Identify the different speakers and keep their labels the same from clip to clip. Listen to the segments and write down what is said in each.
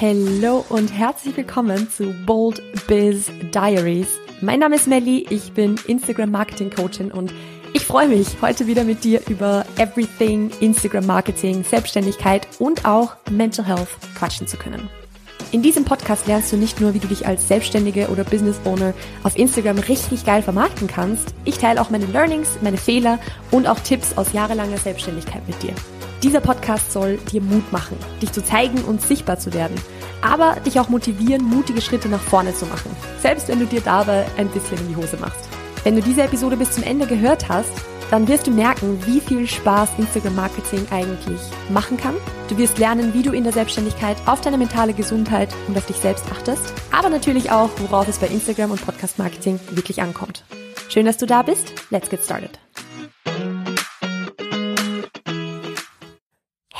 Speaker 1: Hallo und herzlich willkommen zu Bold Biz Diaries. Mein Name ist Melly, ich bin Instagram Marketing Coachin und ich freue mich, heute wieder mit dir über Everything Instagram Marketing, Selbstständigkeit und auch Mental Health quatschen zu können. In diesem Podcast lernst du nicht nur, wie du dich als Selbstständige oder Business Owner auf Instagram richtig geil vermarkten kannst, ich teile auch meine Learnings, meine Fehler und auch Tipps aus jahrelanger Selbstständigkeit mit dir. Dieser Podcast soll dir Mut machen, dich zu zeigen und sichtbar zu werden, aber dich auch motivieren, mutige Schritte nach vorne zu machen, selbst wenn du dir dabei ein bisschen in die Hose machst. Wenn du diese Episode bis zum Ende gehört hast, dann wirst du merken, wie viel Spaß Instagram Marketing eigentlich machen kann. Du wirst lernen, wie du in der Selbstständigkeit auf deine mentale Gesundheit und auf dich selbst achtest, aber natürlich auch, worauf es bei Instagram und Podcast Marketing wirklich ankommt. Schön, dass du da bist. Let's get started.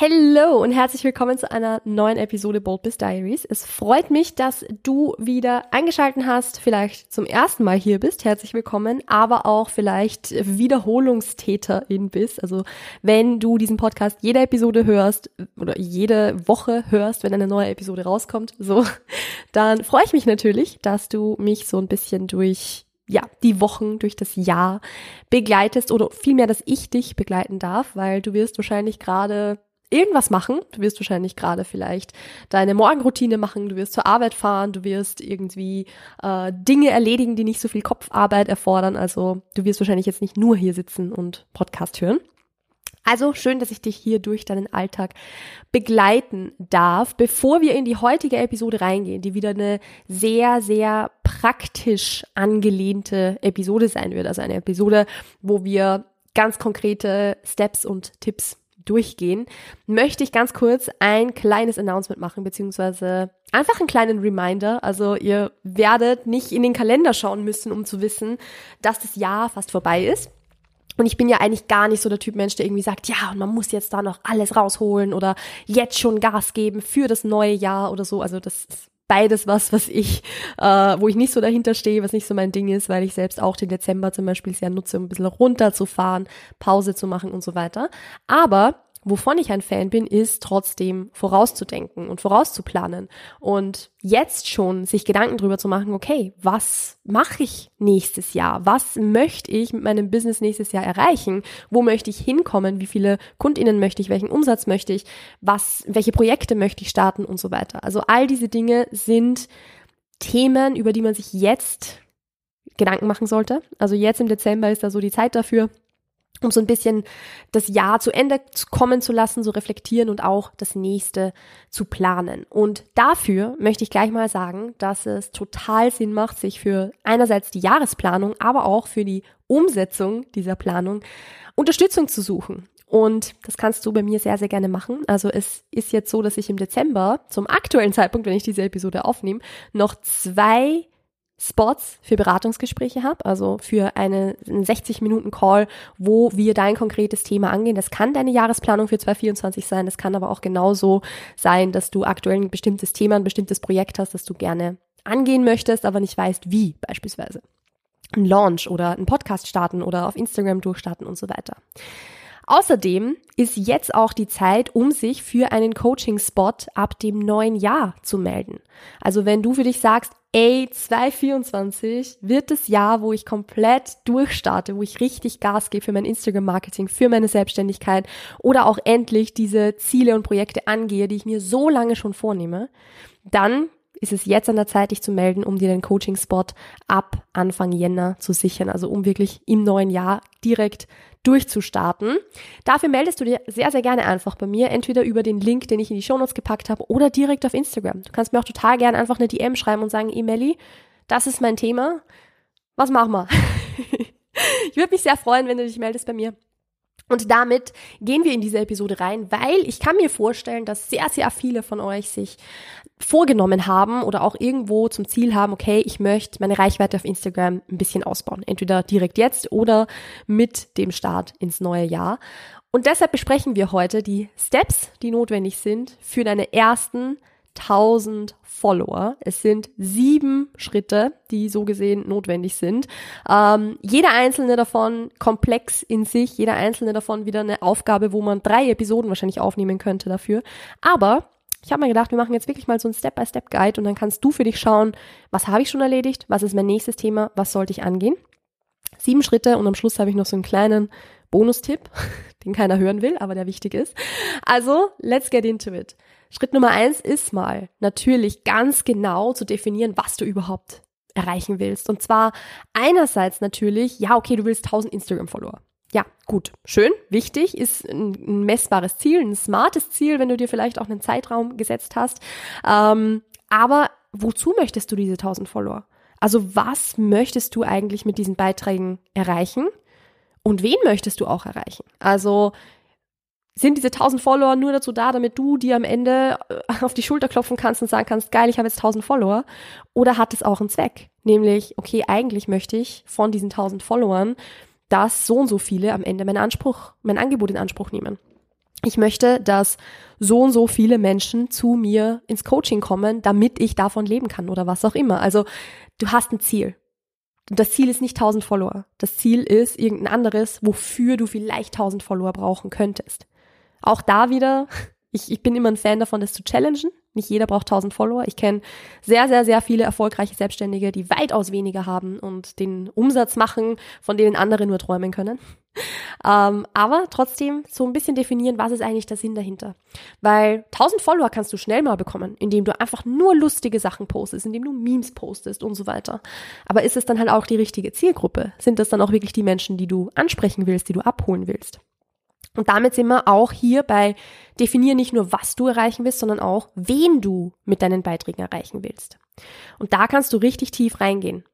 Speaker 1: Hallo und herzlich willkommen zu einer neuen Episode Bold Biz Diaries. Es freut mich, dass du wieder eingeschalten hast, vielleicht zum ersten Mal hier bist. Herzlich willkommen, aber auch vielleicht Wiederholungstäterin bist. Also wenn du diesen Podcast jede Episode hörst oder jede Woche hörst, wenn eine neue Episode rauskommt, so, dann freue ich mich natürlich, dass du mich so ein bisschen durch ja, die Wochen durch das Jahr begleitest oder vielmehr, dass ich dich begleiten darf, weil du wirst wahrscheinlich gerade irgendwas machen. Du wirst wahrscheinlich gerade vielleicht deine Morgenroutine machen, du wirst zur Arbeit fahren, du wirst irgendwie äh, Dinge erledigen, die nicht so viel Kopfarbeit erfordern. Also du wirst wahrscheinlich jetzt nicht nur hier sitzen und Podcast hören. Also schön, dass ich dich hier durch deinen Alltag begleiten darf. Bevor wir in die heutige Episode reingehen, die wieder eine sehr, sehr praktisch angelehnte Episode sein wird. Also eine Episode, wo wir ganz konkrete Steps und Tipps durchgehen, möchte ich ganz kurz ein kleines Announcement machen, beziehungsweise einfach einen kleinen Reminder. Also ihr werdet nicht in den Kalender schauen müssen, um zu wissen, dass das Jahr fast vorbei ist. Und ich bin ja eigentlich gar nicht so der Typ Mensch, der irgendwie sagt, ja, und man muss jetzt da noch alles rausholen oder jetzt schon Gas geben für das neue Jahr oder so. Also das ist beides was, was ich, äh, wo ich nicht so dahinter stehe, was nicht so mein Ding ist, weil ich selbst auch den Dezember zum Beispiel sehr nutze, um ein bisschen runterzufahren, Pause zu machen und so weiter. Aber Wovon ich ein Fan bin, ist trotzdem vorauszudenken und vorauszuplanen und jetzt schon sich Gedanken drüber zu machen, okay, was mache ich nächstes Jahr? Was möchte ich mit meinem Business nächstes Jahr erreichen? Wo möchte ich hinkommen? Wie viele Kundinnen möchte ich? Welchen Umsatz möchte ich? Was, welche Projekte möchte ich starten und so weiter? Also all diese Dinge sind Themen, über die man sich jetzt Gedanken machen sollte. Also jetzt im Dezember ist da so die Zeit dafür um so ein bisschen das Jahr zu Ende kommen zu lassen, so reflektieren und auch das nächste zu planen. Und dafür möchte ich gleich mal sagen, dass es total Sinn macht, sich für einerseits die Jahresplanung, aber auch für die Umsetzung dieser Planung Unterstützung zu suchen. Und das kannst du bei mir sehr, sehr gerne machen. Also es ist jetzt so, dass ich im Dezember zum aktuellen Zeitpunkt, wenn ich diese Episode aufnehme, noch zwei Spots für Beratungsgespräche habe, also für eine, einen 60-Minuten-Call, wo wir dein konkretes Thema angehen. Das kann deine Jahresplanung für 2024 sein, das kann aber auch genauso sein, dass du aktuell ein bestimmtes Thema, ein bestimmtes Projekt hast, das du gerne angehen möchtest, aber nicht weißt, wie beispielsweise. Ein Launch oder ein Podcast starten oder auf Instagram durchstarten und so weiter. Außerdem ist jetzt auch die Zeit, um sich für einen Coaching-Spot ab dem neuen Jahr zu melden. Also wenn du für dich sagst, ey, 2024 wird das Jahr, wo ich komplett durchstarte, wo ich richtig Gas gebe für mein Instagram-Marketing, für meine Selbstständigkeit oder auch endlich diese Ziele und Projekte angehe, die ich mir so lange schon vornehme, dann ist es jetzt an der Zeit, dich zu melden, um dir den Coaching-Spot ab Anfang Jänner zu sichern. Also um wirklich im neuen Jahr direkt durchzustarten. Dafür meldest du dir sehr, sehr gerne einfach bei mir, entweder über den Link, den ich in die Shownotes gepackt habe, oder direkt auf Instagram. Du kannst mir auch total gerne einfach eine DM schreiben und sagen, Emily, das ist mein Thema. Was machen wir? ich würde mich sehr freuen, wenn du dich meldest bei mir. Und damit gehen wir in diese Episode rein, weil ich kann mir vorstellen, dass sehr, sehr viele von euch sich vorgenommen haben oder auch irgendwo zum Ziel haben, okay, ich möchte meine Reichweite auf Instagram ein bisschen ausbauen. Entweder direkt jetzt oder mit dem Start ins neue Jahr. Und deshalb besprechen wir heute die Steps, die notwendig sind für deine ersten 1000 Follower. Es sind sieben Schritte, die so gesehen notwendig sind. Ähm, jeder einzelne davon komplex in sich, jeder einzelne davon wieder eine Aufgabe, wo man drei Episoden wahrscheinlich aufnehmen könnte dafür. Aber ich habe mir gedacht, wir machen jetzt wirklich mal so einen Step-by-Step-Guide und dann kannst du für dich schauen, was habe ich schon erledigt, was ist mein nächstes Thema, was sollte ich angehen. Sieben Schritte und am Schluss habe ich noch so einen kleinen Bonustipp, den keiner hören will, aber der wichtig ist. Also, let's get into it. Schritt Nummer eins ist mal natürlich ganz genau zu definieren, was du überhaupt erreichen willst. Und zwar einerseits natürlich, ja, okay, du willst 1000 Instagram-Follower. Ja, gut, schön, wichtig, ist ein, messbares Ziel, ein smartes Ziel, wenn du dir vielleicht auch einen Zeitraum gesetzt hast. Ähm, aber wozu möchtest du diese 1000 Follower? Also was möchtest du eigentlich mit diesen Beiträgen erreichen? Und wen möchtest du auch erreichen? Also sind diese 1000 Follower nur dazu da, damit du dir am Ende äh, auf die Schulter klopfen kannst und sagen kannst, geil, ich habe jetzt 1000 Follower? Oder hat es auch einen Zweck? Nämlich, okay, eigentlich möchte ich von diesen 1000 Followern, dass so und so viele am Ende meinen Anspruch, mein Angebot in Anspruch nehmen. Ich möchte, dass so und so viele Menschen zu mir ins Coaching kommen, damit ich davon leben kann oder was auch immer. Also du hast ein Ziel. Das Ziel ist nicht 1000 Follower. Das Ziel ist irgendein anderes, wofür du vielleicht 1000 Follower brauchen könntest. Auch da wieder, ich, ich bin immer ein Fan davon, das zu challengen. Nicht jeder braucht 1000 Follower. Ich kenne sehr, sehr, sehr viele erfolgreiche Selbstständige, die weitaus weniger haben und den Umsatz machen, von denen andere nur träumen können. Ähm, aber trotzdem so ein bisschen definieren, was ist eigentlich der Sinn dahinter. Weil 1000 Follower kannst du schnell mal bekommen, indem du einfach nur lustige Sachen postest, indem du Memes postest und so weiter. Aber ist es dann halt auch die richtige Zielgruppe? Sind das dann auch wirklich die Menschen, die du ansprechen willst, die du abholen willst? Und damit sind wir auch hier bei definier nicht nur, was du erreichen willst, sondern auch, wen du mit deinen Beiträgen erreichen willst. Und da kannst du richtig tief reingehen.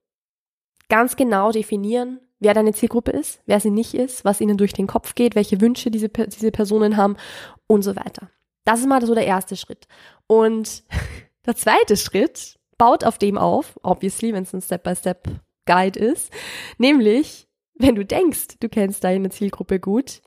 Speaker 1: Ganz genau definieren, wer deine Zielgruppe ist, wer sie nicht ist, was ihnen durch den Kopf geht, welche Wünsche diese, diese Personen haben und so weiter. Das ist mal so der erste Schritt. Und der zweite Schritt baut auf dem auf, obviously, wenn es ein Step-by-Step-Guide ist, nämlich, wenn du denkst, du kennst deine Zielgruppe gut,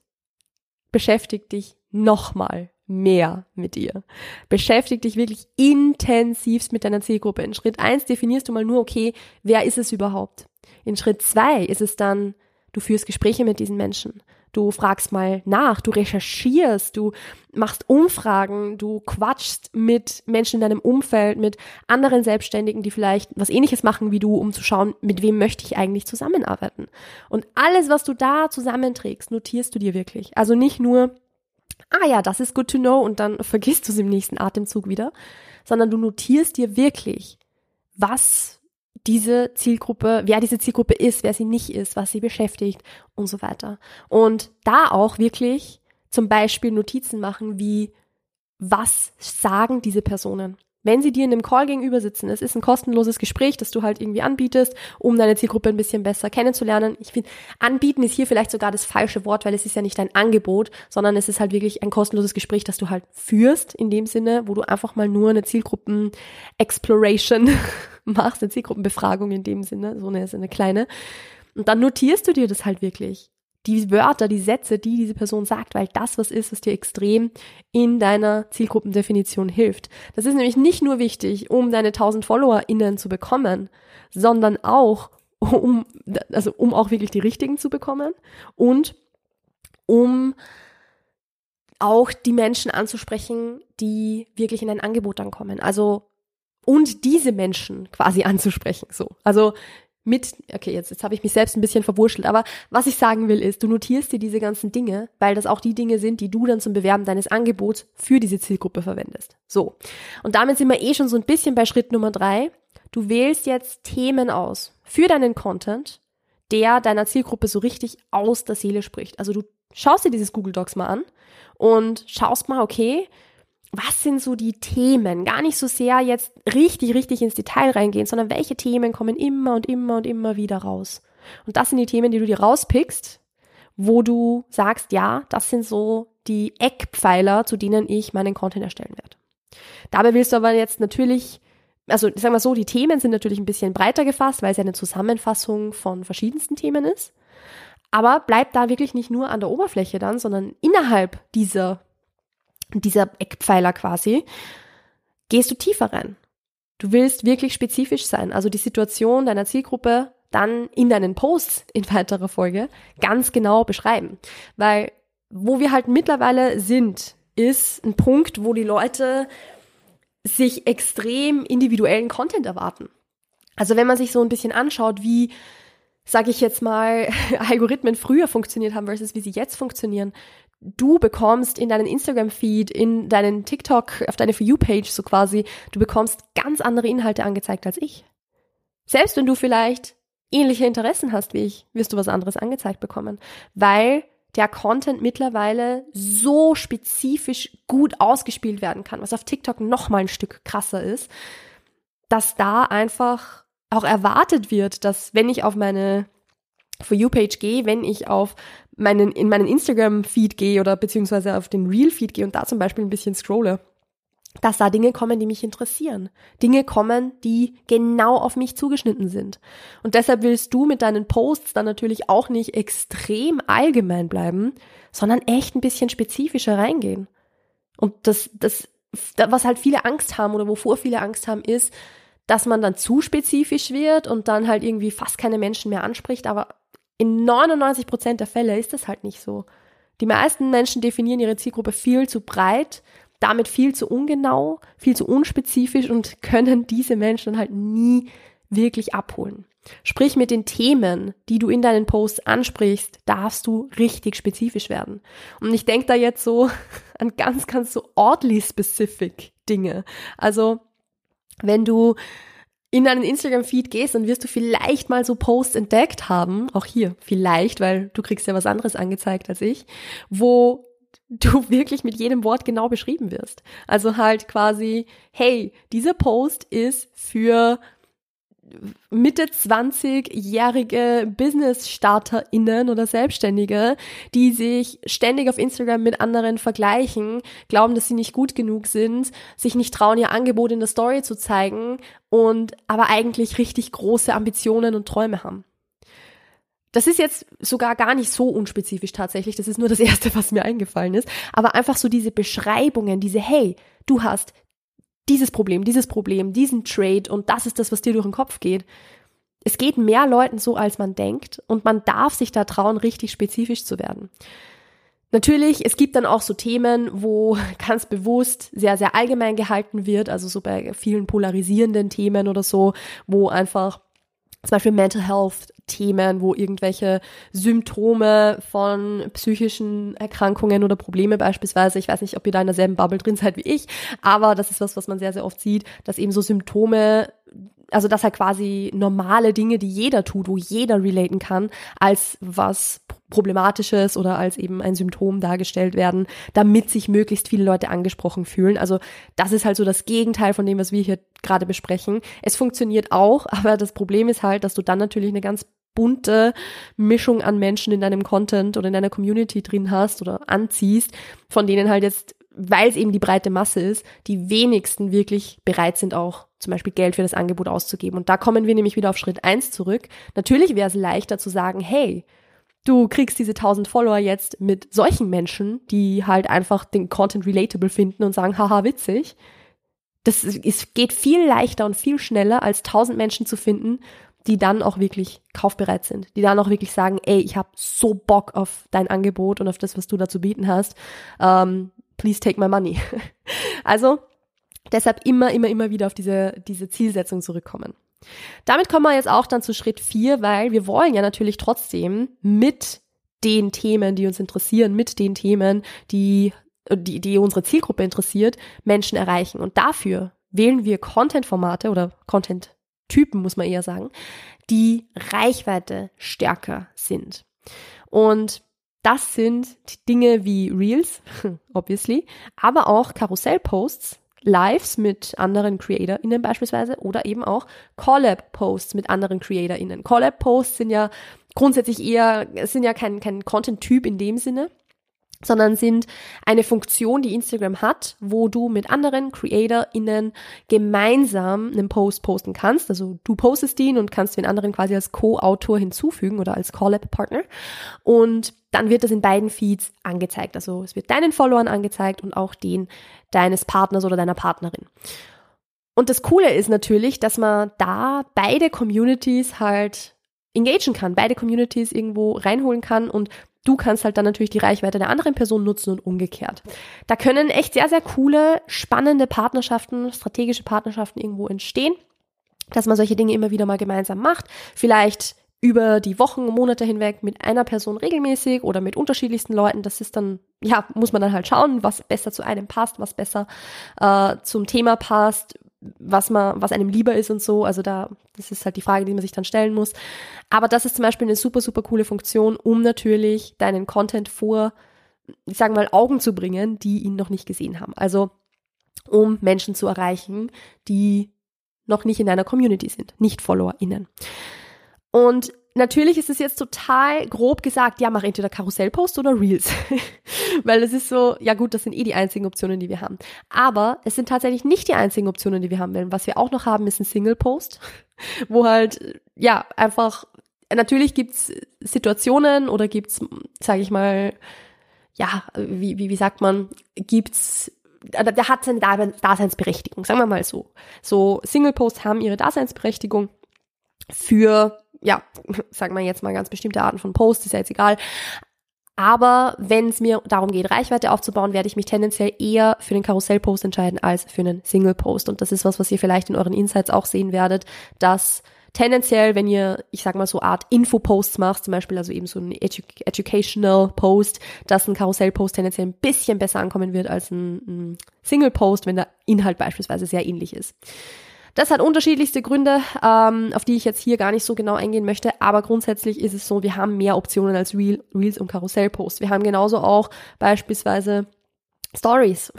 Speaker 1: beschäftig dich nochmal mehr mit ihr. Beschäftig dich wirklich intensivst mit deiner Zielgruppe. In Schritt eins definierst du mal nur, okay, wer ist es überhaupt? In Schritt zwei ist es dann, du führst Gespräche mit diesen Menschen. Du fragst mal nach, du recherchierst, du machst Umfragen, du quatschst mit Menschen in deinem Umfeld, mit anderen Selbstständigen, die vielleicht was ähnliches machen wie du, um zu schauen, mit wem möchte ich eigentlich zusammenarbeiten. Und alles, was du da zusammenträgst, notierst du dir wirklich. Also nicht nur, ah ja, das ist good to know und dann vergisst du es im nächsten Atemzug wieder, sondern du notierst dir wirklich, was diese Zielgruppe, wer diese Zielgruppe ist, wer sie nicht ist, was sie beschäftigt und so weiter. Und da auch wirklich zum Beispiel Notizen machen wie, was sagen diese Personen? Wenn sie dir in einem Call gegenüber sitzen, es ist ein kostenloses Gespräch, das du halt irgendwie anbietest, um deine Zielgruppe ein bisschen besser kennenzulernen. Ich finde, anbieten ist hier vielleicht sogar das falsche Wort, weil es ist ja nicht ein Angebot, sondern es ist halt wirklich ein kostenloses Gespräch, das du halt führst, in dem Sinne, wo du einfach mal nur eine Zielgruppen-Exploration machst, eine Zielgruppenbefragung in dem Sinne, so eine, so eine kleine. Und dann notierst du dir das halt wirklich die Wörter, die Sätze, die diese Person sagt, weil das was ist, was dir extrem in deiner Zielgruppendefinition hilft. Das ist nämlich nicht nur wichtig, um deine 1000 FollowerInnen zu bekommen, sondern auch, um, also um auch wirklich die richtigen zu bekommen und um auch die Menschen anzusprechen, die wirklich in ein Angebot dann kommen. Also und diese Menschen quasi anzusprechen. So. Also mit, okay, jetzt, jetzt habe ich mich selbst ein bisschen verwurschtelt, aber was ich sagen will ist, du notierst dir diese ganzen Dinge, weil das auch die Dinge sind, die du dann zum Bewerben deines Angebots für diese Zielgruppe verwendest. So. Und damit sind wir eh schon so ein bisschen bei Schritt Nummer drei. Du wählst jetzt Themen aus für deinen Content, der deiner Zielgruppe so richtig aus der Seele spricht. Also du schaust dir dieses Google Docs mal an und schaust mal, okay, was sind so die Themen? Gar nicht so sehr jetzt richtig, richtig ins Detail reingehen, sondern welche Themen kommen immer und immer und immer wieder raus. Und das sind die Themen, die du dir rauspickst, wo du sagst, ja, das sind so die Eckpfeiler, zu denen ich meinen Content erstellen werde. Dabei willst du aber jetzt natürlich, also sagen wir so, die Themen sind natürlich ein bisschen breiter gefasst, weil es ja eine Zusammenfassung von verschiedensten Themen ist. Aber bleib da wirklich nicht nur an der Oberfläche dann, sondern innerhalb dieser dieser Eckpfeiler quasi, gehst du tiefer rein. Du willst wirklich spezifisch sein, also die Situation deiner Zielgruppe dann in deinen Posts in weiterer Folge ganz genau beschreiben. Weil wo wir halt mittlerweile sind, ist ein Punkt, wo die Leute sich extrem individuellen Content erwarten. Also wenn man sich so ein bisschen anschaut, wie, sage ich jetzt mal, Algorithmen früher funktioniert haben versus wie sie jetzt funktionieren, du bekommst in deinen Instagram-Feed, in deinen TikTok, auf deine For You-Page so quasi, du bekommst ganz andere Inhalte angezeigt als ich. Selbst wenn du vielleicht ähnliche Interessen hast wie ich, wirst du was anderes angezeigt bekommen, weil der Content mittlerweile so spezifisch gut ausgespielt werden kann, was auf TikTok noch mal ein Stück krasser ist, dass da einfach auch erwartet wird, dass wenn ich auf meine For You Page gehe, wenn ich auf meinen in meinen Instagram Feed gehe oder beziehungsweise auf den Real Feed gehe und da zum Beispiel ein bisschen scrolle, dass da Dinge kommen, die mich interessieren. Dinge kommen, die genau auf mich zugeschnitten sind. Und deshalb willst du mit deinen Posts dann natürlich auch nicht extrem allgemein bleiben, sondern echt ein bisschen spezifischer reingehen. Und das, das, was halt viele Angst haben oder wovor viele Angst haben, ist, dass man dann zu spezifisch wird und dann halt irgendwie fast keine Menschen mehr anspricht. Aber in 99 Prozent der Fälle ist das halt nicht so. Die meisten Menschen definieren ihre Zielgruppe viel zu breit damit viel zu ungenau, viel zu unspezifisch und können diese Menschen halt nie wirklich abholen. Sprich mit den Themen, die du in deinen Posts ansprichst, darfst du richtig spezifisch werden. Und ich denke da jetzt so an ganz, ganz so oddly specific Dinge. Also, wenn du in deinen Instagram-Feed gehst, dann wirst du vielleicht mal so Posts entdeckt haben, auch hier vielleicht, weil du kriegst ja was anderes angezeigt als ich, wo du wirklich mit jedem Wort genau beschrieben wirst. Also halt quasi, hey, dieser Post ist für Mitte 20-jährige Business-StarterInnen oder Selbstständige, die sich ständig auf Instagram mit anderen vergleichen, glauben, dass sie nicht gut genug sind, sich nicht trauen, ihr Angebot in der Story zu zeigen und aber eigentlich richtig große Ambitionen und Träume haben. Das ist jetzt sogar gar nicht so unspezifisch tatsächlich. Das ist nur das erste, was mir eingefallen ist. Aber einfach so diese Beschreibungen, diese, hey, du hast dieses Problem, dieses Problem, diesen Trade und das ist das, was dir durch den Kopf geht. Es geht mehr Leuten so, als man denkt und man darf sich da trauen, richtig spezifisch zu werden. Natürlich, es gibt dann auch so Themen, wo ganz bewusst sehr, sehr allgemein gehalten wird, also so bei vielen polarisierenden Themen oder so, wo einfach zum Beispiel Mental Health Themen, wo irgendwelche Symptome von psychischen Erkrankungen oder Probleme beispielsweise, ich weiß nicht, ob ihr da in derselben Bubble drin seid wie ich, aber das ist was, was man sehr, sehr oft sieht, dass eben so Symptome also dass halt quasi normale Dinge, die jeder tut, wo jeder relaten kann, als was Problematisches oder als eben ein Symptom dargestellt werden, damit sich möglichst viele Leute angesprochen fühlen. Also das ist halt so das Gegenteil von dem, was wir hier gerade besprechen. Es funktioniert auch, aber das Problem ist halt, dass du dann natürlich eine ganz bunte Mischung an Menschen in deinem Content oder in deiner Community drin hast oder anziehst, von denen halt jetzt, weil es eben die breite Masse ist, die wenigsten wirklich bereit sind auch zum Beispiel Geld für das Angebot auszugeben. Und da kommen wir nämlich wieder auf Schritt eins zurück. Natürlich wäre es leichter zu sagen, hey, du kriegst diese 1000 Follower jetzt mit solchen Menschen, die halt einfach den Content relatable finden und sagen, haha, witzig. Das ist, geht viel leichter und viel schneller, als 1000 Menschen zu finden, die dann auch wirklich kaufbereit sind, die dann auch wirklich sagen, ey, ich habe so Bock auf dein Angebot und auf das, was du da zu bieten hast. Ähm, please take my money. also deshalb immer, immer, immer wieder auf diese, diese Zielsetzung zurückkommen. Damit kommen wir jetzt auch dann zu Schritt vier, weil wir wollen ja natürlich trotzdem mit den Themen, die uns interessieren, mit den Themen, die, die, die unsere Zielgruppe interessiert, Menschen erreichen. Und dafür wählen wir Content-Formate oder Content-Typen, muss man eher sagen, die Reichweite stärker sind. Und das sind Dinge wie Reels, obviously, aber auch Karussellposts, Lives mit anderen CreatorInnen beispielsweise oder eben auch Collab-Posts mit anderen CreatorInnen. Collab-Posts sind ja grundsätzlich eher, sind ja kein, kein Content-Typ in dem Sinne, sondern sind eine Funktion, die Instagram hat, wo du mit anderen CreatorInnen gemeinsam einen Post posten kannst. Also du postest ihn und kannst den anderen quasi als Co-Autor hinzufügen oder als Collab-Partner. Und dann wird das in beiden Feeds angezeigt. Also es wird deinen Followern angezeigt und auch den deines Partners oder deiner Partnerin. Und das Coole ist natürlich, dass man da beide Communities halt engagen kann, beide Communities irgendwo reinholen kann und du kannst halt dann natürlich die Reichweite der anderen Person nutzen und umgekehrt. Da können echt sehr, sehr coole, spannende Partnerschaften, strategische Partnerschaften irgendwo entstehen, dass man solche Dinge immer wieder mal gemeinsam macht. Vielleicht über die Wochen, Monate hinweg mit einer Person regelmäßig oder mit unterschiedlichsten Leuten. Das ist dann, ja, muss man dann halt schauen, was besser zu einem passt, was besser äh, zum Thema passt, was man, was einem lieber ist und so. Also da, das ist halt die Frage, die man sich dann stellen muss. Aber das ist zum Beispiel eine super, super coole Funktion, um natürlich deinen Content vor, ich sage mal, Augen zu bringen, die ihn noch nicht gesehen haben. Also um Menschen zu erreichen, die noch nicht in deiner Community sind, nicht FollowerInnen. Und natürlich ist es jetzt total grob gesagt, ja, mach entweder Karussellpost oder Reels. Weil es ist so, ja gut, das sind eh die einzigen Optionen, die wir haben. Aber es sind tatsächlich nicht die einzigen Optionen, die wir haben werden. Was wir auch noch haben, ist ein Single-Post, wo halt, ja, einfach, natürlich gibt's Situationen oder gibt's, sage ich mal, ja, wie, wie, wie sagt man, gibt's der hat seine Daseinsberechtigung, sagen wir mal so. So Single-Posts haben ihre Daseinsberechtigung für ja, sagen wir jetzt mal ganz bestimmte Arten von Posts, ist ja jetzt egal. Aber wenn es mir darum geht, Reichweite aufzubauen, werde ich mich tendenziell eher für den Karussellpost entscheiden als für einen Single-Post. Und das ist was, was ihr vielleicht in euren Insights auch sehen werdet, dass tendenziell, wenn ihr, ich sag mal so Art Info-Posts macht, zum Beispiel also eben so ein Edu Educational Post, dass ein Karussell-Post tendenziell ein bisschen besser ankommen wird als ein, ein Single-Post, wenn der Inhalt beispielsweise sehr ähnlich ist. Das hat unterschiedlichste Gründe, ähm, auf die ich jetzt hier gar nicht so genau eingehen möchte, aber grundsätzlich ist es so, wir haben mehr Optionen als Reel, Reels und Karussellposts. Wir haben genauso auch beispielsweise Stories.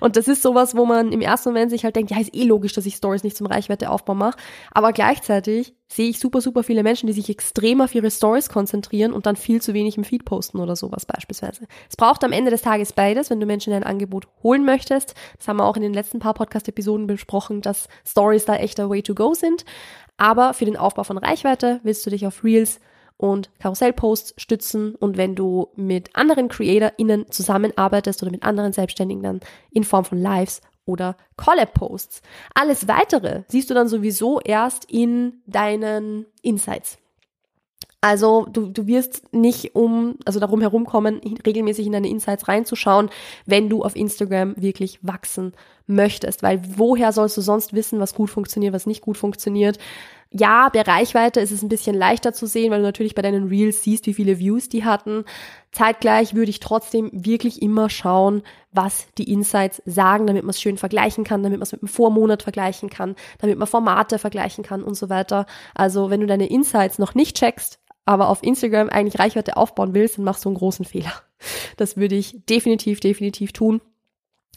Speaker 1: Und das ist sowas, wo man im ersten Moment sich halt denkt, ja, ist eh logisch, dass ich Stories nicht zum Reichweiteaufbau mache. Aber gleichzeitig sehe ich super, super viele Menschen, die sich extrem auf ihre Stories konzentrieren und dann viel zu wenig im Feed posten oder sowas beispielsweise. Es braucht am Ende des Tages beides, wenn du Menschen in ein Angebot holen möchtest. Das haben wir auch in den letzten paar Podcast-Episoden besprochen, dass Stories da echter Way to go sind. Aber für den Aufbau von Reichweite willst du dich auf Reels und Karussellposts stützen und wenn du mit anderen CreatorInnen zusammenarbeitest oder mit anderen Selbstständigen dann in Form von Lives oder Collab-Posts. Alles weitere siehst du dann sowieso erst in deinen Insights. Also du, du wirst nicht um, also darum herumkommen, regelmäßig in deine Insights reinzuschauen, wenn du auf Instagram wirklich wachsen möchtest. Weil woher sollst du sonst wissen, was gut funktioniert, was nicht gut funktioniert? Ja, bei Reichweite ist es ein bisschen leichter zu sehen, weil du natürlich bei deinen Reels siehst, wie viele Views die hatten. Zeitgleich würde ich trotzdem wirklich immer schauen, was die Insights sagen, damit man es schön vergleichen kann, damit man es mit dem Vormonat vergleichen kann, damit man Formate vergleichen kann und so weiter. Also wenn du deine Insights noch nicht checkst, aber auf Instagram eigentlich Reichweite aufbauen willst, dann machst du einen großen Fehler. Das würde ich definitiv, definitiv tun.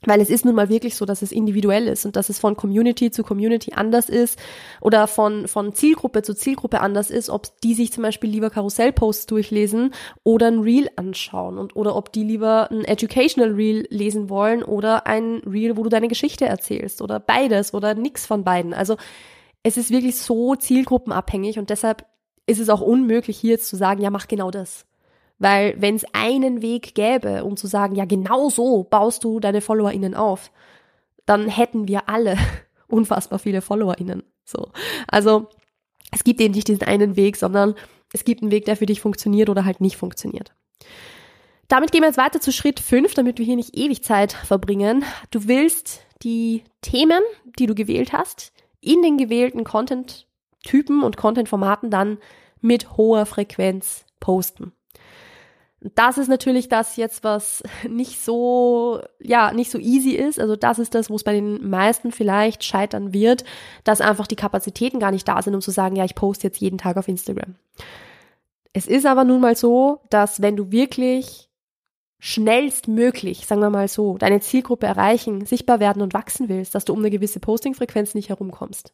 Speaker 1: Weil es ist nun mal wirklich so, dass es individuell ist und dass es von Community zu Community anders ist oder von, von Zielgruppe zu Zielgruppe anders ist, ob die sich zum Beispiel lieber Karussellposts durchlesen oder ein Reel anschauen und oder ob die lieber ein Educational Reel lesen wollen oder ein Reel, wo du deine Geschichte erzählst oder beides oder nix von beiden. Also es ist wirklich so zielgruppenabhängig und deshalb ist es auch unmöglich hier jetzt zu sagen, ja, mach genau das. Weil wenn es einen Weg gäbe, um zu sagen, ja, genau so baust du deine FollowerInnen auf, dann hätten wir alle unfassbar viele FollowerInnen. So. Also, es gibt eben nicht diesen einen Weg, sondern es gibt einen Weg, der für dich funktioniert oder halt nicht funktioniert. Damit gehen wir jetzt weiter zu Schritt 5, damit wir hier nicht ewig Zeit verbringen. Du willst die Themen, die du gewählt hast, in den gewählten Content-Typen und Content-Formaten dann mit hoher Frequenz posten. Das ist natürlich das jetzt, was nicht so, ja, nicht so easy ist. Also das ist das, wo es bei den meisten vielleicht scheitern wird, dass einfach die Kapazitäten gar nicht da sind, um zu sagen, ja, ich poste jetzt jeden Tag auf Instagram. Es ist aber nun mal so, dass wenn du wirklich schnellstmöglich, sagen wir mal so, deine Zielgruppe erreichen, sichtbar werden und wachsen willst, dass du um eine gewisse Postingfrequenz nicht herumkommst.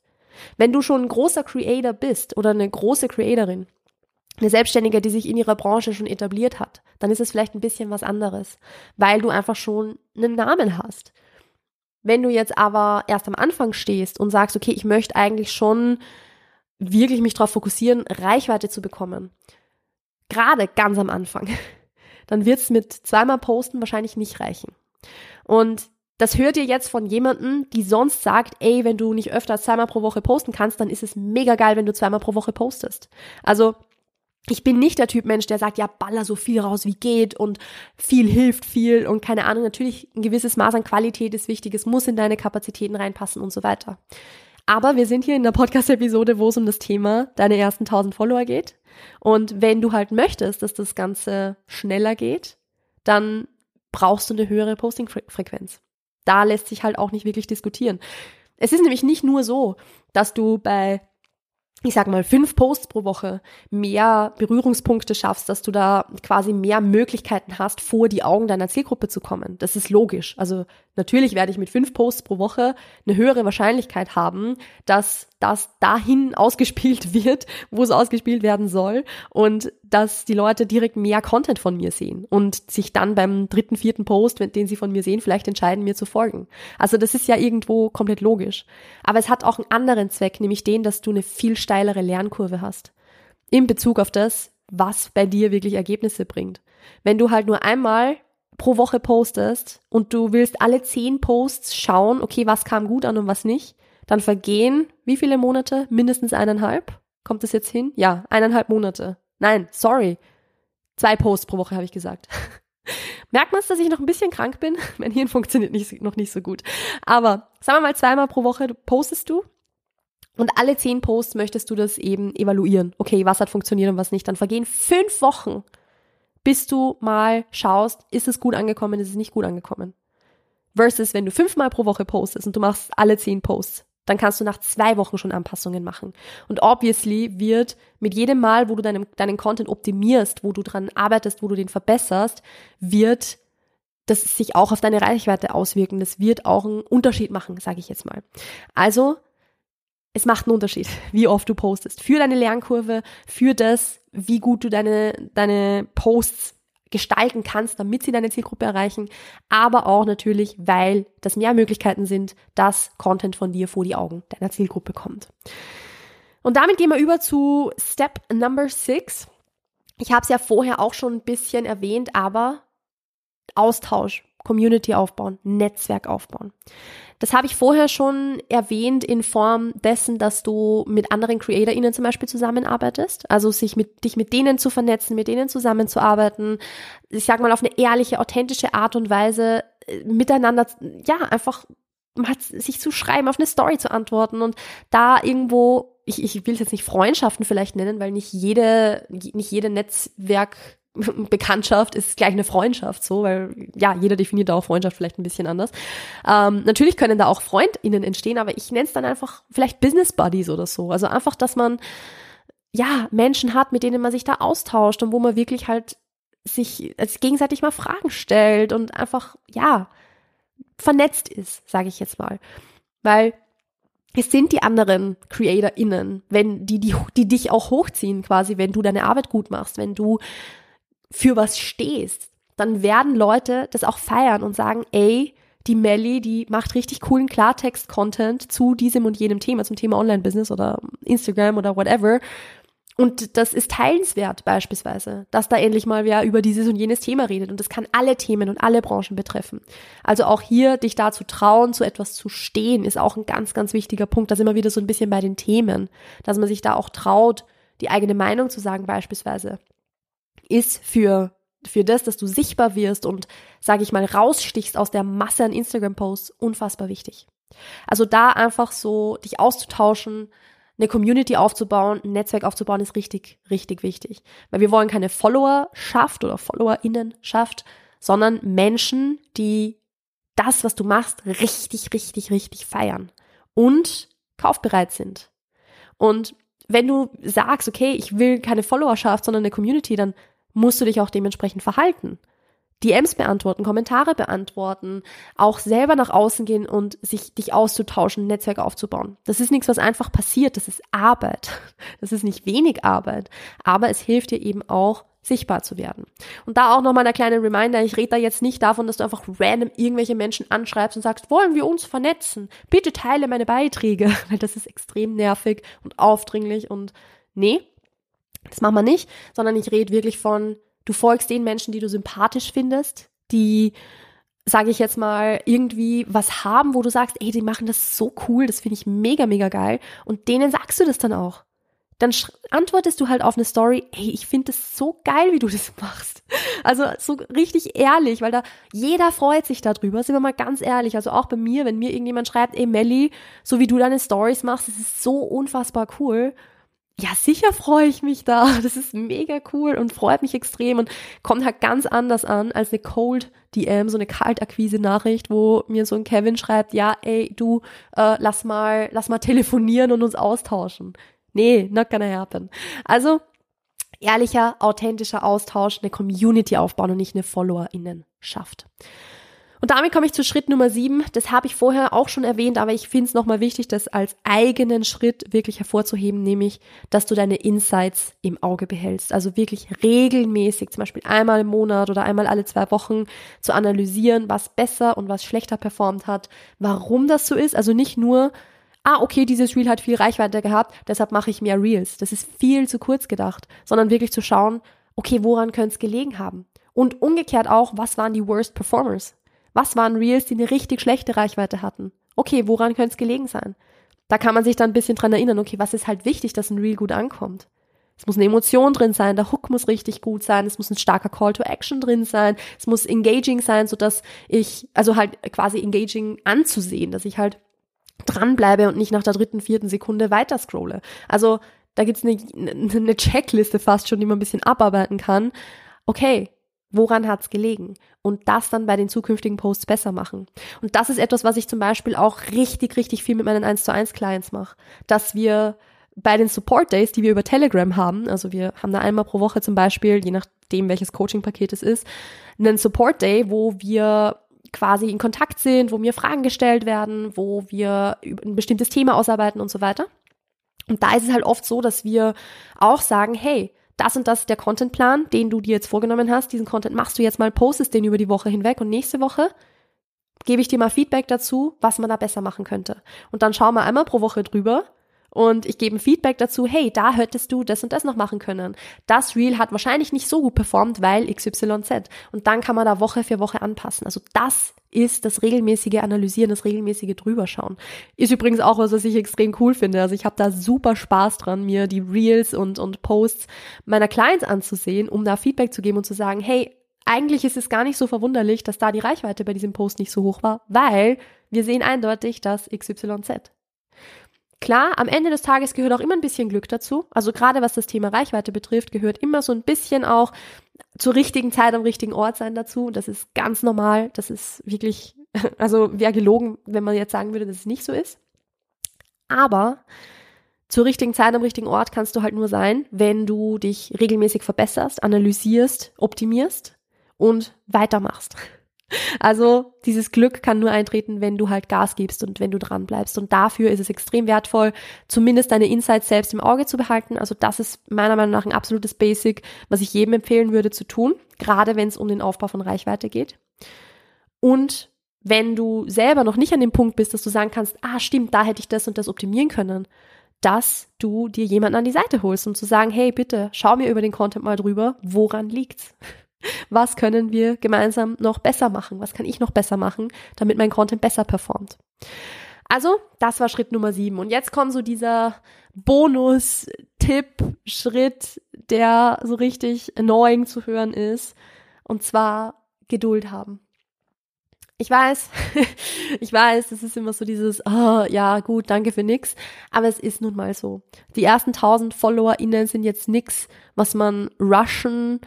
Speaker 1: Wenn du schon ein großer Creator bist oder eine große Creatorin, eine Selbstständige, die sich in ihrer Branche schon etabliert hat, dann ist es vielleicht ein bisschen was anderes, weil du einfach schon einen Namen hast. Wenn du jetzt aber erst am Anfang stehst und sagst, okay, ich möchte eigentlich schon wirklich mich darauf fokussieren, Reichweite zu bekommen, gerade ganz am Anfang, dann wird es mit zweimal Posten wahrscheinlich nicht reichen. Und das hört ihr jetzt von jemandem, die sonst sagt, ey, wenn du nicht öfter als zweimal pro Woche posten kannst, dann ist es mega geil, wenn du zweimal pro Woche postest. Also ich bin nicht der Typ Mensch, der sagt, ja, baller so viel raus wie geht und viel hilft viel und keine Ahnung. Natürlich ein gewisses Maß an Qualität ist wichtig, es muss in deine Kapazitäten reinpassen und so weiter. Aber wir sind hier in der Podcast-Episode, wo es um das Thema deine ersten 1000 Follower geht. Und wenn du halt möchtest, dass das Ganze schneller geht, dann brauchst du eine höhere Posting-Frequenz. Da lässt sich halt auch nicht wirklich diskutieren. Es ist nämlich nicht nur so, dass du bei ich sag mal, fünf Posts pro Woche mehr Berührungspunkte schaffst, dass du da quasi mehr Möglichkeiten hast, vor die Augen deiner Zielgruppe zu kommen. Das ist logisch. Also natürlich werde ich mit fünf Posts pro Woche eine höhere Wahrscheinlichkeit haben, dass das dahin ausgespielt wird, wo es ausgespielt werden soll und dass die Leute direkt mehr Content von mir sehen und sich dann beim dritten, vierten Post, den sie von mir sehen, vielleicht entscheiden, mir zu folgen. Also das ist ja irgendwo komplett logisch. Aber es hat auch einen anderen Zweck, nämlich den, dass du eine viel steilere Lernkurve hast. In Bezug auf das, was bei dir wirklich Ergebnisse bringt. Wenn du halt nur einmal pro Woche postest und du willst alle zehn Posts schauen, okay, was kam gut an und was nicht, dann vergehen wie viele Monate? Mindestens eineinhalb? Kommt es jetzt hin? Ja, eineinhalb Monate. Nein, sorry. Zwei Posts pro Woche habe ich gesagt. Merkt man es, dass ich noch ein bisschen krank bin? Mein Hirn funktioniert nicht, noch nicht so gut. Aber sagen wir mal zweimal pro Woche postest du und alle zehn Posts möchtest du das eben evaluieren. Okay, was hat funktioniert und was nicht. Dann vergehen fünf Wochen, bis du mal schaust, ist es gut angekommen, ist es nicht gut angekommen. Versus, wenn du fünfmal pro Woche postest und du machst alle zehn Posts, dann kannst du nach zwei Wochen schon Anpassungen machen. Und obviously wird mit jedem Mal, wo du deinen, deinen Content optimierst, wo du dran arbeitest, wo du den verbesserst, wird das sich auch auf deine Reichweite auswirken. Das wird auch einen Unterschied machen, sage ich jetzt mal. Also, es macht einen Unterschied, wie oft du postest. Für deine Lernkurve, für das, wie gut du deine, deine Posts gestalten kannst, damit sie deine Zielgruppe erreichen, aber auch natürlich, weil das mehr Möglichkeiten sind, dass Content von dir vor die Augen deiner Zielgruppe kommt. Und damit gehen wir über zu Step Number Six. Ich habe es ja vorher auch schon ein bisschen erwähnt, aber Austausch, Community aufbauen, Netzwerk aufbauen. Das habe ich vorher schon erwähnt in Form dessen, dass du mit anderen CreatorInnen zum Beispiel zusammenarbeitest. Also sich mit, dich mit denen zu vernetzen, mit denen zusammenzuarbeiten. Ich sag mal auf eine ehrliche, authentische Art und Weise äh, miteinander, ja, einfach mal sich zu schreiben, auf eine Story zu antworten und da irgendwo ich, ich will es jetzt nicht Freundschaften vielleicht nennen, weil nicht jede, nicht jede Netzwerk Bekanntschaft ist gleich eine Freundschaft, so, weil ja, jeder definiert da auch Freundschaft vielleicht ein bisschen anders. Ähm, natürlich können da auch FreundInnen entstehen, aber ich nenne es dann einfach vielleicht Business Buddies oder so. Also einfach, dass man ja Menschen hat, mit denen man sich da austauscht und wo man wirklich halt sich als gegenseitig mal Fragen stellt und einfach ja vernetzt ist, sage ich jetzt mal, weil es sind die anderen CreatorInnen, wenn die, die, die dich auch hochziehen quasi, wenn du deine Arbeit gut machst, wenn du für was stehst, dann werden Leute das auch feiern und sagen, ey, die Melly, die macht richtig coolen Klartext-Content zu diesem und jenem Thema, zum Thema Online-Business oder Instagram oder whatever. Und das ist teilenswert beispielsweise, dass da endlich mal wer über dieses und jenes Thema redet. Und das kann alle Themen und alle Branchen betreffen. Also auch hier, dich da zu trauen, zu etwas zu stehen, ist auch ein ganz, ganz wichtiger Punkt. Da sind wir wieder so ein bisschen bei den Themen, dass man sich da auch traut, die eigene Meinung zu sagen beispielsweise ist für für das, dass du sichtbar wirst und, sage ich mal, rausstichst aus der Masse an Instagram-Posts, unfassbar wichtig. Also da einfach so dich auszutauschen, eine Community aufzubauen, ein Netzwerk aufzubauen, ist richtig, richtig wichtig. Weil wir wollen keine Followerschaft oder FollowerInnenschaft, sondern Menschen, die das, was du machst, richtig, richtig, richtig feiern und kaufbereit sind. Und wenn du sagst, okay, ich will keine Followerschaft, sondern eine Community, dann musst du dich auch dementsprechend verhalten. DMs beantworten, Kommentare beantworten, auch selber nach außen gehen und sich dich auszutauschen, ein Netzwerk aufzubauen. Das ist nichts, was einfach passiert, das ist Arbeit. Das ist nicht wenig Arbeit, aber es hilft dir eben auch sichtbar zu werden. Und da auch nochmal der kleine Reminder, ich rede da jetzt nicht davon, dass du einfach random irgendwelche Menschen anschreibst und sagst, wollen wir uns vernetzen? Bitte teile meine Beiträge, weil das ist extrem nervig und aufdringlich und nee, das machen wir nicht, sondern ich rede wirklich von, du folgst den Menschen, die du sympathisch findest, die, sage ich jetzt mal, irgendwie was haben, wo du sagst, ey, die machen das so cool, das finde ich mega, mega geil. Und denen sagst du das dann auch. dann antwortest du halt auf eine Story, hey, ich finde das so geil, wie du das machst. Also so richtig ehrlich, weil da jeder freut sich darüber, sind wir mal ganz ehrlich. Also auch bei mir, wenn mir irgendjemand schreibt, ey Melli, so wie du deine Stories machst, das ist so unfassbar cool. Ja, sicher freue ich mich da. Das ist mega cool und freut mich extrem und kommt halt ganz anders an als eine Cold DM, so eine Kaltakquise-Nachricht, wo mir so ein Kevin schreibt, ja, ey, du, äh, lass mal, lass mal telefonieren und uns austauschen. Nee, not gonna happen. Also, ehrlicher, authentischer Austausch, eine Community aufbauen und nicht eine FollowerInnen schafft. Und damit komme ich zu Schritt Nummer sieben. Das habe ich vorher auch schon erwähnt, aber ich finde es nochmal wichtig, das als eigenen Schritt wirklich hervorzuheben, nämlich, dass du deine Insights im Auge behältst. Also wirklich regelmäßig, zum Beispiel einmal im Monat oder einmal alle zwei Wochen zu analysieren, was besser und was schlechter performt hat, warum das so ist. Also nicht nur, ah, okay, dieses Reel hat viel Reichweite gehabt, deshalb mache ich mehr Reels. Das ist viel zu kurz gedacht, sondern wirklich zu schauen, okay, woran könnte es gelegen haben? Und umgekehrt auch, was waren die Worst Performers? Was waren Reels, die eine richtig schlechte Reichweite hatten? Okay, woran könnte es gelegen sein? Da kann man sich dann ein bisschen dran erinnern, okay, was ist halt wichtig, dass ein Reel gut ankommt? Es muss eine Emotion drin sein, der Hook muss richtig gut sein, es muss ein starker Call to Action drin sein, es muss engaging sein, so dass ich, also halt quasi engaging anzusehen, dass ich halt dranbleibe und nicht nach der dritten, vierten Sekunde weiter scrolle. Also da gibt's eine, eine Checkliste fast schon, die man ein bisschen abarbeiten kann. Okay, woran hat's gelegen? Und das dann bei den zukünftigen Posts besser machen. Und das ist etwas, was ich zum Beispiel auch richtig, richtig viel mit meinen 1 zu 1 Clients mache. Dass wir bei den Support Days, die wir über Telegram haben, also wir haben da einmal pro Woche zum Beispiel, je nachdem welches Coaching-Paket es ist, einen Support Day, wo wir quasi in Kontakt sind, wo mir Fragen gestellt werden, wo wir ein bestimmtes Thema ausarbeiten und so weiter. Und da ist es halt oft so, dass wir auch sagen, hey, das und das ist der Contentplan, den du dir jetzt vorgenommen hast. Diesen Content machst du jetzt mal, postest den über die Woche hinweg und nächste Woche gebe ich dir mal Feedback dazu, was man da besser machen könnte. Und dann schauen wir einmal pro Woche drüber und ich gebe ein Feedback dazu, hey, da hättest du das und das noch machen können. Das Reel hat wahrscheinlich nicht so gut performt, weil XYZ. Und dann kann man da Woche für Woche anpassen. Also das ist das regelmäßige Analysieren, das regelmäßige Drüberschauen. Ist übrigens auch was, was ich extrem cool finde. Also ich habe da super Spaß dran, mir die Reels und, und Posts meiner Clients anzusehen, um da Feedback zu geben und zu sagen, hey, eigentlich ist es gar nicht so verwunderlich, dass da die Reichweite bei diesem Post nicht so hoch war, weil wir sehen eindeutig das XYZ. Klar, am Ende des Tages gehört auch immer ein bisschen Glück dazu. Also gerade was das Thema Reichweite betrifft, gehört immer so ein bisschen auch zur richtigen Zeit am richtigen Ort sein dazu. Das ist ganz normal. Das ist wirklich, also wäre gelogen, wenn man jetzt sagen würde, dass es nicht so ist. Aber zur richtigen Zeit am richtigen Ort kannst du halt nur sein, wenn du dich regelmäßig verbesserst, analysierst, optimierst und weitermachst. Also dieses Glück kann nur eintreten, wenn du halt Gas gibst und wenn du dran bleibst. Und dafür ist es extrem wertvoll, zumindest deine Insights selbst im Auge zu behalten. Also das ist meiner Meinung nach ein absolutes Basic, was ich jedem empfehlen würde zu tun, gerade wenn es um den Aufbau von Reichweite geht. Und wenn du selber noch nicht an dem Punkt bist, dass du sagen kannst, ah stimmt, da hätte ich das und das optimieren können, dass du dir jemanden an die Seite holst, um zu sagen, hey bitte, schau mir über den Content mal drüber, woran liegt's? Was können wir gemeinsam noch besser machen? Was kann ich noch besser machen, damit mein Content besser performt? Also, das war Schritt Nummer sieben. Und jetzt kommt so dieser Bonus-Tipp-Schritt, der so richtig annoying zu hören ist. Und zwar Geduld haben. Ich weiß, ich weiß, es ist immer so dieses, oh, ja, gut, danke für nix. Aber es ist nun mal so. Die ersten tausend FollowerInnen sind jetzt nix, was man rushen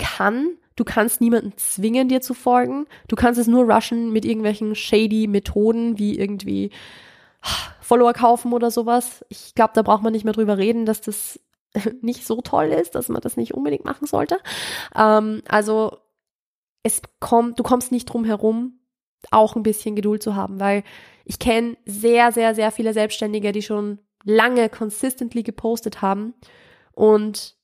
Speaker 1: kann, Du kannst niemanden zwingen, dir zu folgen. Du kannst es nur rushen mit irgendwelchen shady Methoden, wie irgendwie Follower kaufen oder sowas. Ich glaube, da braucht man nicht mehr drüber reden, dass das nicht so toll ist, dass man das nicht unbedingt machen sollte. Ähm, also es kommt, du kommst nicht drum herum, auch ein bisschen Geduld zu haben, weil ich kenne sehr, sehr, sehr viele Selbstständige, die schon lange consistently gepostet haben und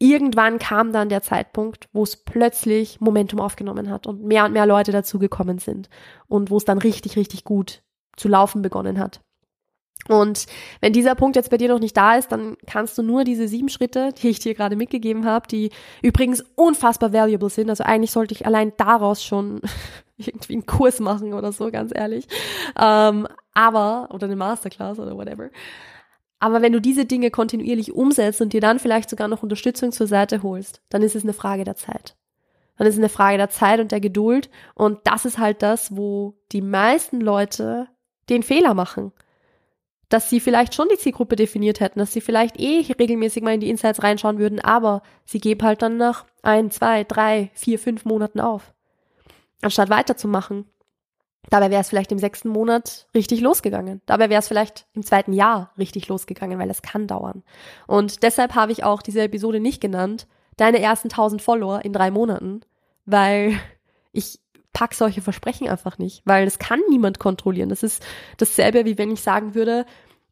Speaker 1: irgendwann kam dann der Zeitpunkt, wo es plötzlich Momentum aufgenommen hat und mehr und mehr Leute dazugekommen sind und wo es dann richtig, richtig gut zu laufen begonnen hat. Und wenn dieser Punkt jetzt bei dir noch nicht da ist, dann kannst du nur diese sieben Schritte, die ich dir gerade mitgegeben habe, die übrigens unfassbar valuable sind. Also eigentlich sollte ich allein daraus schon irgendwie einen Kurs machen oder so, ganz ehrlich. Ähm, aber, oder eine Masterclass oder whatever. Aber wenn du diese Dinge kontinuierlich umsetzt und dir dann vielleicht sogar noch Unterstützung zur Seite holst, dann ist es eine Frage der Zeit. Dann ist es eine Frage der Zeit und der Geduld. Und das ist halt das, wo die meisten Leute den Fehler machen. Dass sie vielleicht schon die Zielgruppe definiert hätten, dass sie vielleicht eh regelmäßig mal in die Insights reinschauen würden, aber sie geben halt dann nach ein, zwei, drei, vier, fünf Monaten auf. Anstatt weiterzumachen. Dabei wäre es vielleicht im sechsten Monat richtig losgegangen. Dabei wäre es vielleicht im zweiten Jahr richtig losgegangen, weil es kann dauern. Und deshalb habe ich auch diese Episode nicht genannt, deine ersten 1000 Follower in drei Monaten, weil ich pack solche Versprechen einfach nicht, weil das kann niemand kontrollieren. Das ist dasselbe, wie wenn ich sagen würde,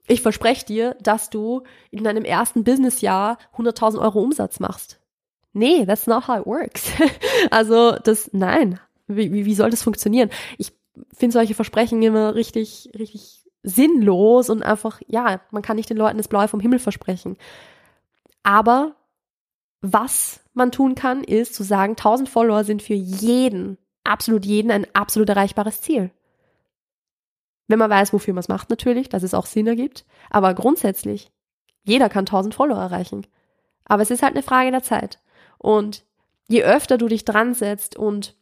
Speaker 1: ich verspreche dir, dass du in deinem ersten Businessjahr 100.000 Euro Umsatz machst. Nee, that's not how it works. also das, nein, wie, wie, wie soll das funktionieren? Ich finde solche Versprechen immer richtig, richtig sinnlos und einfach, ja, man kann nicht den Leuten das Blaue vom Himmel versprechen. Aber was man tun kann, ist zu sagen, 1000 Follower sind für jeden, absolut jeden, ein absolut erreichbares Ziel. Wenn man weiß, wofür man es macht, natürlich, dass es auch Sinn ergibt. Aber grundsätzlich, jeder kann 1000 Follower erreichen. Aber es ist halt eine Frage der Zeit. Und je öfter du dich dran setzt und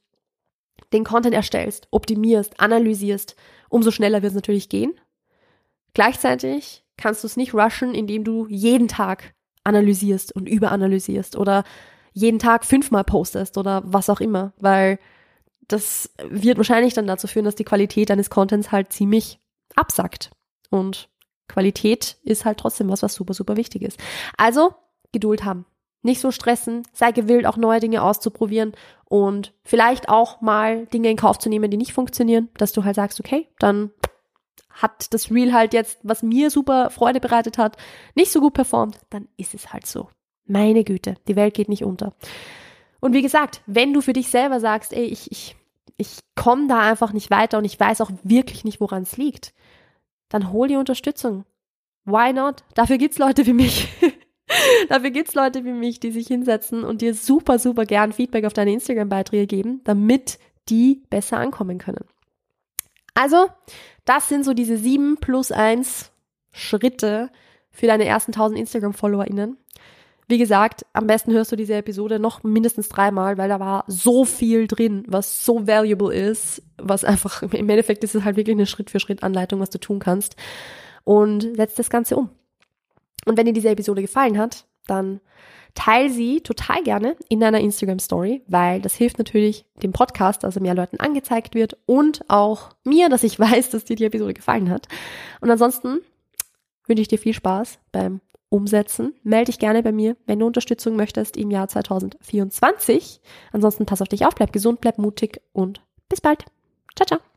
Speaker 1: den Content erstellst, optimierst, analysierst, umso schneller wird es natürlich gehen. Gleichzeitig kannst du es nicht rushen, indem du jeden Tag analysierst und überanalysierst oder jeden Tag fünfmal postest oder was auch immer, weil das wird wahrscheinlich dann dazu führen, dass die Qualität deines Contents halt ziemlich absackt. Und Qualität ist halt trotzdem was, was super, super wichtig ist. Also Geduld haben. Nicht so stressen, sei gewillt, auch neue Dinge auszuprobieren und vielleicht auch mal Dinge in Kauf zu nehmen, die nicht funktionieren, dass du halt sagst, okay, dann hat das Reel halt jetzt, was mir super Freude bereitet hat, nicht so gut performt, dann ist es halt so. Meine Güte, die Welt geht nicht unter. Und wie gesagt, wenn du für dich selber sagst, ey, ich, ich, ich komme da einfach nicht weiter und ich weiß auch wirklich nicht, woran es liegt, dann hol die Unterstützung. Why not? Dafür gibt's Leute wie mich. Dafür gibt's Leute wie mich, die sich hinsetzen und dir super, super gern Feedback auf deine Instagram-Beiträge geben, damit die besser ankommen können. Also, das sind so diese sieben plus eins Schritte für deine ersten 1000 Instagram-FollowerInnen. Wie gesagt, am besten hörst du diese Episode noch mindestens dreimal, weil da war so viel drin, was so valuable ist, was einfach, im Endeffekt ist es halt wirklich eine Schritt-für-Schritt-Anleitung, was du tun kannst. Und setz das Ganze um. Und wenn dir diese Episode gefallen hat, dann teil sie total gerne in deiner Instagram Story, weil das hilft natürlich dem Podcast, dass er mehr Leuten angezeigt wird und auch mir, dass ich weiß, dass dir die Episode gefallen hat. Und ansonsten wünsche ich dir viel Spaß beim Umsetzen. Melde dich gerne bei mir, wenn du Unterstützung möchtest im Jahr 2024. Ansonsten pass auf dich auf, bleib gesund, bleib mutig und bis bald. Ciao, ciao.